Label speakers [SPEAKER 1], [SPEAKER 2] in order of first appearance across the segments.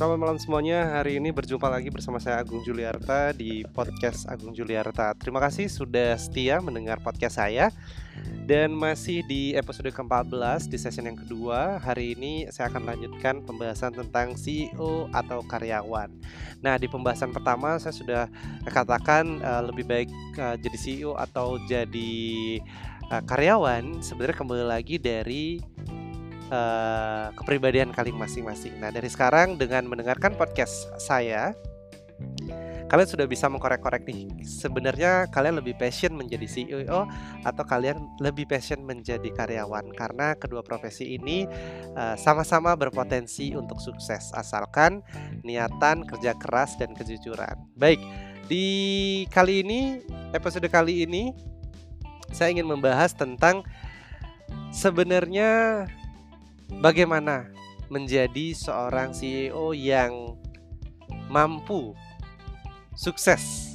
[SPEAKER 1] Selamat malam semuanya. Hari ini berjumpa lagi bersama saya Agung Juliarta di podcast Agung Juliarta. Terima kasih sudah setia mendengar podcast saya. Dan masih di episode ke-14 di session yang kedua. Hari ini saya akan lanjutkan pembahasan tentang CEO atau karyawan. Nah, di pembahasan pertama saya sudah katakan uh, lebih baik uh, jadi CEO atau jadi uh, karyawan. Sebenarnya kembali lagi dari uh, kepribadian kalian masing-masing. Nah, dari sekarang dengan mendengarkan podcast saya, kalian sudah bisa mengkorek-korek nih. Sebenarnya kalian lebih passion menjadi CEO atau kalian lebih passion menjadi karyawan karena kedua profesi ini sama sama-sama berpotensi untuk sukses asalkan niatan, kerja keras dan kejujuran. Baik, di kali ini episode kali ini saya ingin membahas tentang sebenarnya bagaimana menjadi seorang CEO yang mampu sukses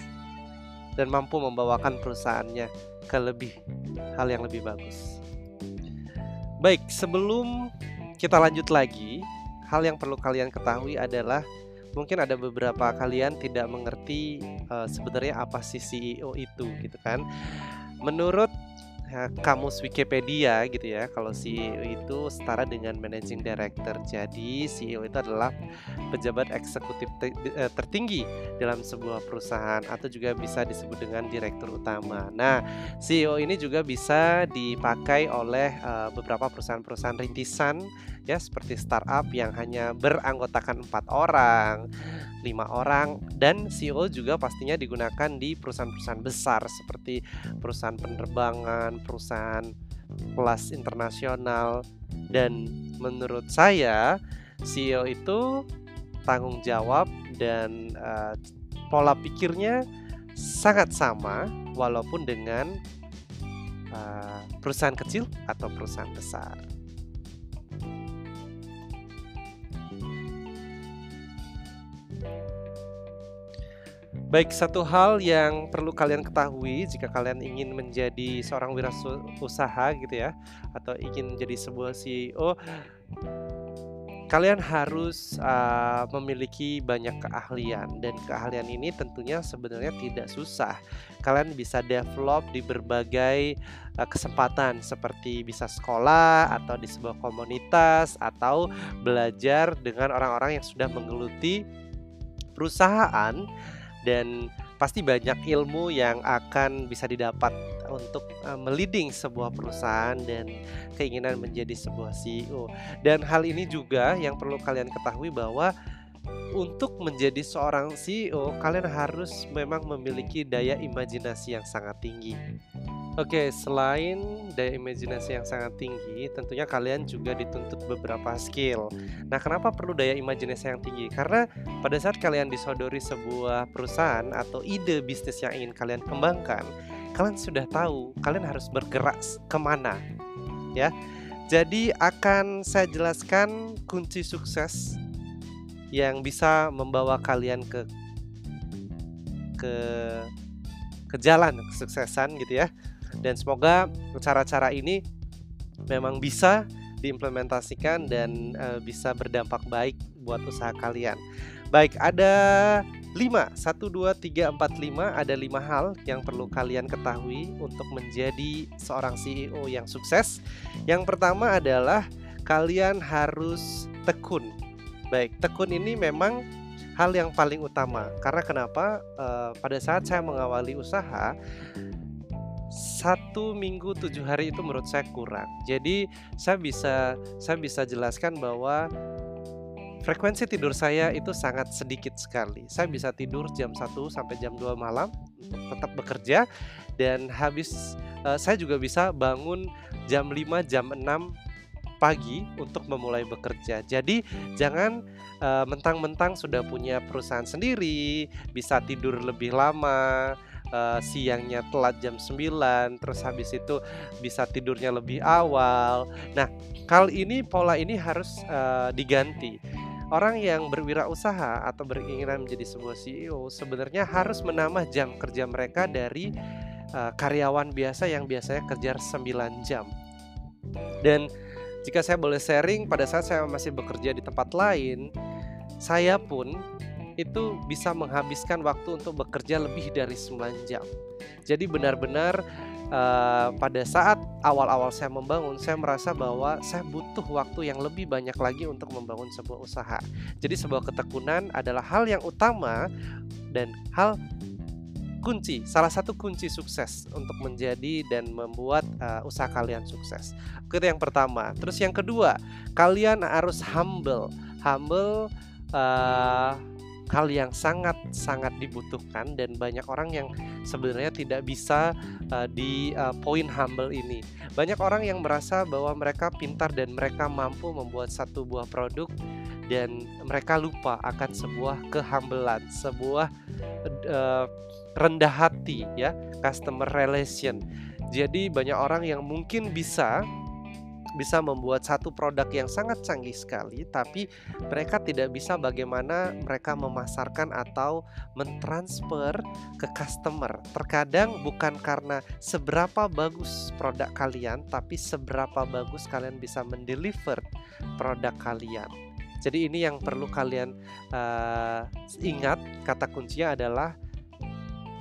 [SPEAKER 1] dan mampu membawakan perusahaannya ke lebih hal yang lebih bagus. Baik, sebelum kita lanjut lagi, hal yang perlu kalian ketahui adalah mungkin ada beberapa kalian tidak mengerti uh, sebenarnya apa sih CEO itu gitu kan. Menurut kamus Wikipedia gitu ya. Kalau CEO itu setara dengan managing director. Jadi CEO itu adalah pejabat eksekutif eh, tertinggi dalam sebuah perusahaan atau juga bisa disebut dengan direktur utama. Nah, CEO ini juga bisa dipakai oleh uh, beberapa perusahaan-perusahaan rintisan ya seperti startup yang hanya beranggotakan empat orang lima orang dan CEO juga pastinya digunakan di perusahaan-perusahaan besar seperti perusahaan penerbangan, perusahaan kelas internasional dan menurut saya CEO itu tanggung jawab dan uh, pola pikirnya sangat sama walaupun dengan uh, perusahaan kecil atau perusahaan besar. Baik, satu hal yang perlu kalian ketahui jika kalian ingin menjadi seorang wirausaha gitu ya, atau ingin menjadi sebuah CEO, kalian harus uh, memiliki banyak keahlian dan keahlian ini tentunya sebenarnya tidak susah. Kalian bisa develop di berbagai uh, kesempatan seperti bisa sekolah atau di sebuah komunitas atau belajar dengan orang-orang yang sudah menggeluti perusahaan dan pasti banyak ilmu yang akan bisa didapat untuk uh, meliding sebuah perusahaan dan keinginan menjadi sebuah CEO. Dan hal ini juga yang perlu kalian ketahui bahwa untuk menjadi seorang CEO, kalian harus memang memiliki daya imajinasi yang sangat tinggi. Oke, selain daya imajinasi yang sangat tinggi, tentunya kalian juga dituntut beberapa skill. Nah, kenapa perlu daya imajinasi yang tinggi? Karena pada saat kalian disodori sebuah perusahaan atau ide bisnis yang ingin kalian kembangkan, kalian sudah tahu kalian harus bergerak ke mana, ya. Jadi akan saya jelaskan kunci sukses yang bisa membawa kalian ke ke ke jalan kesuksesan gitu ya dan semoga cara-cara ini memang bisa diimplementasikan dan uh, bisa berdampak baik buat usaha kalian. Baik, ada 5, 1, 2, 3, 4, 5 Ada 5 hal yang perlu kalian ketahui untuk menjadi seorang CEO yang sukses. Yang pertama adalah kalian harus tekun. Baik, tekun ini memang hal yang paling utama. Karena kenapa? Uh, pada saat saya mengawali usaha satu minggu tujuh hari itu menurut saya kurang. Jadi saya bisa saya bisa jelaskan bahwa frekuensi tidur saya itu sangat sedikit sekali. Saya bisa tidur jam 1 sampai jam 2 malam tetap bekerja dan habis uh, saya juga bisa bangun jam 5 jam 6 pagi untuk memulai bekerja. Jadi jangan mentang-mentang uh, sudah punya perusahaan sendiri, bisa tidur lebih lama, uh, siangnya telat jam 9 terus habis itu bisa tidurnya lebih awal. Nah, kali ini pola ini harus uh, diganti. Orang yang berwirausaha atau beringinan menjadi sebuah CEO sebenarnya harus menambah jam kerja mereka dari uh, karyawan biasa yang biasanya kerja 9 jam. Dan jika saya boleh sharing pada saat saya masih bekerja di tempat lain, saya pun itu bisa menghabiskan waktu untuk bekerja lebih dari 9 jam. Jadi benar-benar uh, pada saat awal-awal saya membangun, saya merasa bahwa saya butuh waktu yang lebih banyak lagi untuk membangun sebuah usaha. Jadi sebuah ketekunan adalah hal yang utama dan hal kunci, salah satu kunci sukses untuk menjadi dan membuat uh, usaha kalian sukses. Itu yang pertama. Terus yang kedua, kalian harus humble. Humble uh, hal yang sangat sangat dibutuhkan dan banyak orang yang sebenarnya tidak bisa uh, di uh, poin humble ini. Banyak orang yang merasa bahwa mereka pintar dan mereka mampu membuat satu buah produk dan mereka lupa akan sebuah kehambelan, sebuah uh, rendah hati ya, customer relation. Jadi banyak orang yang mungkin bisa bisa membuat satu produk yang sangat canggih sekali, tapi mereka tidak bisa bagaimana mereka memasarkan atau mentransfer ke customer. Terkadang bukan karena seberapa bagus produk kalian, tapi seberapa bagus kalian bisa mendeliver produk kalian. Jadi ini yang perlu kalian uh, ingat. Kata kuncinya adalah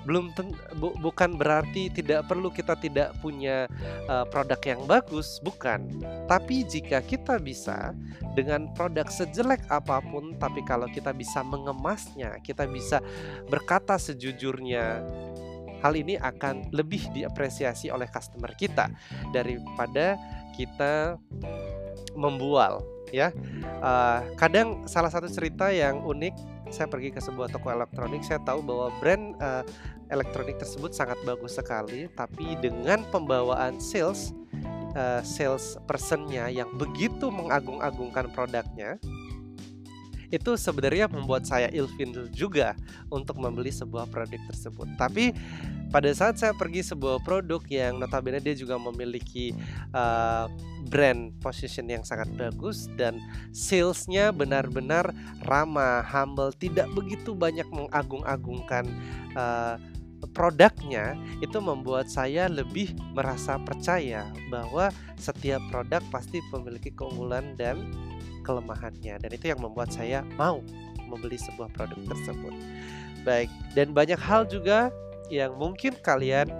[SPEAKER 1] belum bu, bukan berarti tidak perlu kita tidak punya uh, produk yang bagus, bukan. Tapi jika kita bisa dengan produk sejelek apa pun, tapi kalau kita bisa mengemasnya, kita bisa berkata sejujurnya, hal ini akan lebih diapresiasi oleh customer kita daripada kita membual ya. Uh, kadang salah satu cerita yang unik saya pergi ke sebuah toko elektronik, saya tahu bahwa brand uh, elektronik tersebut sangat bagus sekali, tapi dengan pembawaan sales uh, sales personnya yang begitu mengagung-agungkan produknya, itu sebenarnya membuat saya ilfil juga untuk membeli sebuah produk tersebut. Tapi pada saat saya pergi sebuah produk yang notabene dia juga memiliki uh, brand position yang sangat bagus dan salesnya benar-benar ramah, humble, tidak begitu banyak mengagung-agungkan uh, produknya itu membuat saya lebih merasa percaya bahwa setiap produk pasti memiliki keunggulan dan kelemahannya dan itu yang membuat saya mau membeli sebuah produk tersebut. Baik, dan banyak hal juga yang mungkin kalian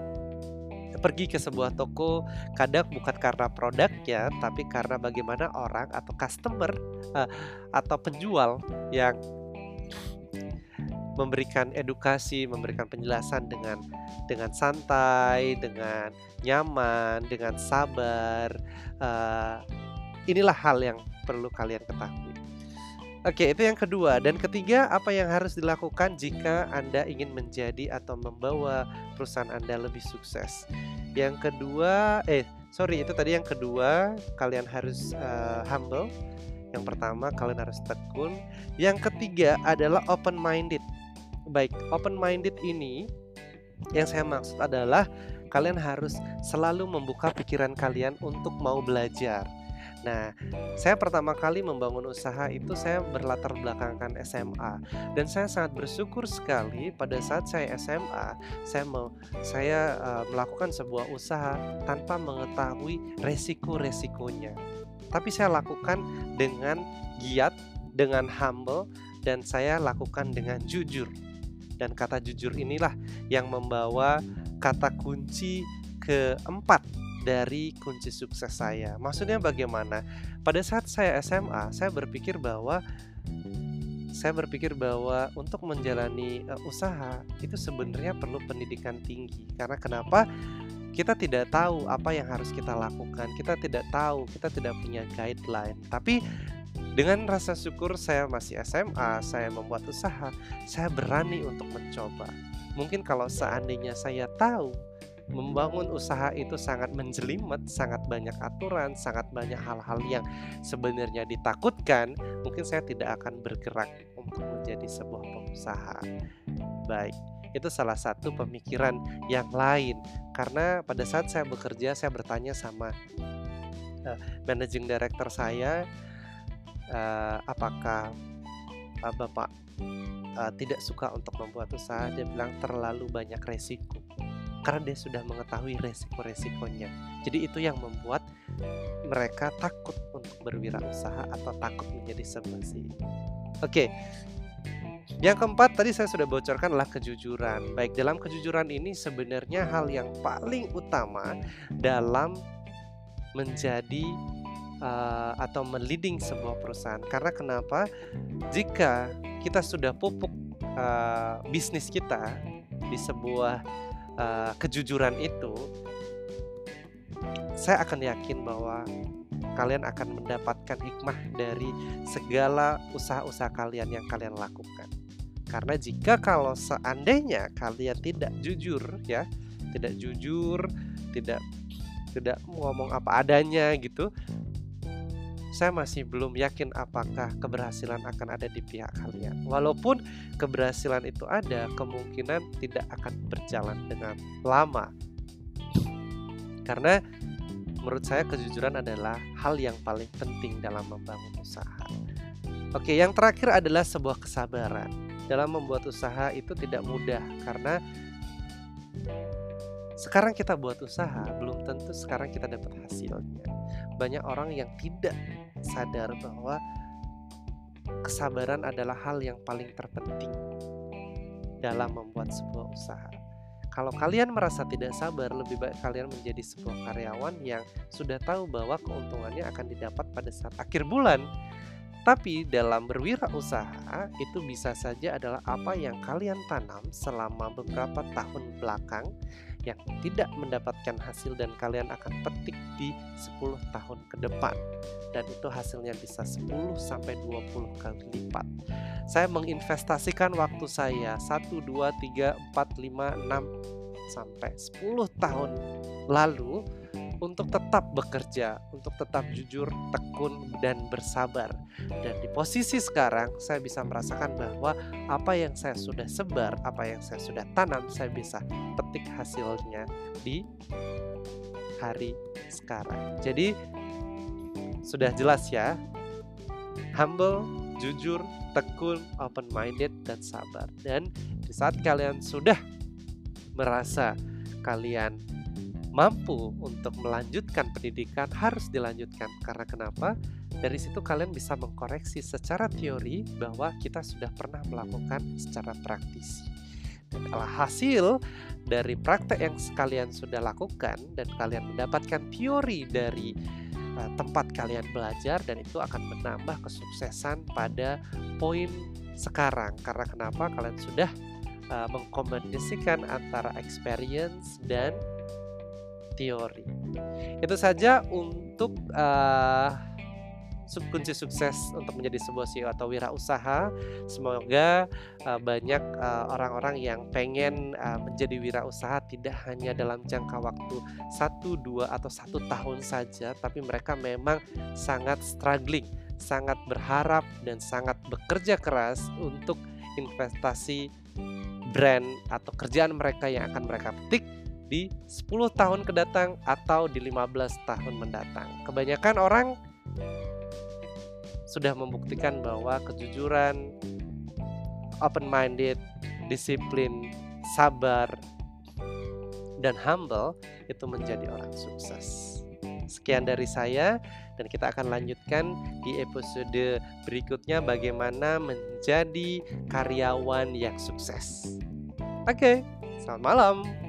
[SPEAKER 1] pergi ke sebuah toko kadang bukan karena produknya tapi karena bagaimana orang atau customer uh, atau penjual yang memberikan edukasi, memberikan penjelasan dengan dengan santai, dengan nyaman, dengan sabar. Uh, inilah hal yang perlu kalian ketahui. Oke, itu yang kedua. Dan ketiga, apa yang harus dilakukan jika Anda ingin menjadi atau membawa perusahaan Anda lebih sukses? Yang kedua, eh, sorry, itu tadi yang kedua, kalian harus uh, humble. Yang pertama, kalian harus tekun. Yang ketiga adalah open minded. Baik, open minded ini yang saya maksud adalah kalian harus selalu membuka pikiran kalian untuk mau belajar Nah, saya pertama kali membangun usaha itu saya berlatar belakangkan SMA dan saya sangat bersyukur sekali pada saat saya SMA saya mau saya uh, melakukan sebuah usaha tanpa mengetahui resiko-resikonya. Tapi saya lakukan dengan giat, dengan humble dan saya lakukan dengan jujur. Dan kata jujur inilah yang membawa kata kunci keempat dari kunci sukses saya. Maksudnya bagaimana? Pada saat saya SMA, saya berpikir bahwa saya berpikir bahwa untuk menjalani uh, usaha itu sebenarnya perlu pendidikan tinggi. Karena kenapa? Kita tidak tahu apa yang harus kita lakukan. Kita tidak tahu, kita tidak punya guideline. Tapi dengan rasa syukur saya masih SMA, saya membuat usaha, saya berani untuk mencoba. Mungkin kalau seandainya saya tahu membangun usaha itu sangat menjelimet, sangat banyak aturan, sangat banyak hal-hal yang sebenarnya ditakutkan, mungkin saya tidak akan bergerak untuk menjadi sebuah pengusaha. Baik, itu salah satu pemikiran yang lain karena pada saat saya bekerja saya bertanya sama uh, managing director saya uh, apakah uh, Bapak uh, tidak suka untuk membuat usaha dia bilang terlalu banyak resiko karena dia sudah mengetahui resiko-resikonya. Jadi itu yang membuat mereka takut untuk berwirausaha atau takut menjadi sebuah Oke. Yang keempat tadi saya sudah bocorkan adalah kejujuran. Baik, dalam kejujuran ini sebenarnya hal yang paling utama dalam menjadi uh, atau meliding sebuah perusahaan. Karena kenapa? Jika kita sudah pupuk uh, bisnis kita di sebuah uh, kejujuran itu, saya akan yakin bahwa kalian akan mendapatkan hikmah dari segala usaha-usaha kalian yang kalian lakukan. Karena jika kalau seandainya kalian tidak jujur ya, tidak jujur, tidak tidak ngomong apa adanya gitu, saya masih belum yakin apakah keberhasilan akan ada di pihak kalian. Walaupun keberhasilan itu ada, kemungkinan tidak akan berjalan dengan lama. Karena menurut saya kejujuran adalah hal yang paling penting dalam membangun usaha. Oke, yang terakhir adalah sebuah kesabaran dalam membuat usaha itu tidak mudah karena sekarang kita buat usaha belum tentu sekarang kita dapat hasilnya. Banyak orang yang tidak sadar bahwa kesabaran adalah hal yang paling terpenting dalam membuat sebuah usaha. Kalau kalian merasa tidak sabar, lebih baik kalian menjadi sebuah karyawan yang sudah tahu bahwa keuntungannya akan didapat pada saat akhir bulan tapi dalam berwirausaha itu bisa saja adalah apa yang kalian tanam selama beberapa tahun belakang yang tidak mendapatkan hasil dan kalian akan petik di 10 tahun ke depan dan itu hasilnya bisa 10 sampai 20 kali lipat. Saya menginvestasikan waktu saya 1 2 3 4 5 6 sampai 10 tahun lalu untuk tetap bekerja, untuk tetap jujur, tekun, dan bersabar. Dan di posisi sekarang, saya bisa merasakan bahwa apa yang saya sudah sebar, apa yang saya sudah tanam, saya bisa petik hasilnya di hari sekarang. Jadi, sudah jelas ya, humble, jujur, tekun, open-minded, dan sabar. Dan di saat kalian sudah merasa kalian mampu untuk melanjutkan pendidikan harus dilanjutkan karena kenapa? Dari situ kalian bisa mengkoreksi secara teori bahwa kita sudah pernah melakukan secara praktis. Dan kalau hasil dari praktek yang kalian sudah lakukan dan kalian mendapatkan teori dari uh, tempat kalian belajar dan itu akan menambah kesuksesan pada poin sekarang. Karena kenapa? Kalian sudah uh, mengkombinasikan antara experience dan teori. Itu saja untuk uh, kunci sukses untuk menjadi sebuah CEO atau wirausaha. Semoga uh, banyak orang-orang uh, yang pengen uh, menjadi wirausaha tidak hanya dalam jangka waktu satu, dua atau satu tahun saja, tapi mereka memang sangat struggling, sangat berharap dan sangat bekerja keras untuk investasi brand atau kerjaan mereka yang akan mereka petik di 10 tahun kedatang atau di 15 tahun mendatang. Kebanyakan orang sudah membuktikan bahwa kejujuran, open minded, disiplin, sabar, dan humble itu menjadi orang sukses. Sekian dari saya dan kita akan lanjutkan di episode berikutnya bagaimana menjadi karyawan yang sukses. Oke, selamat malam.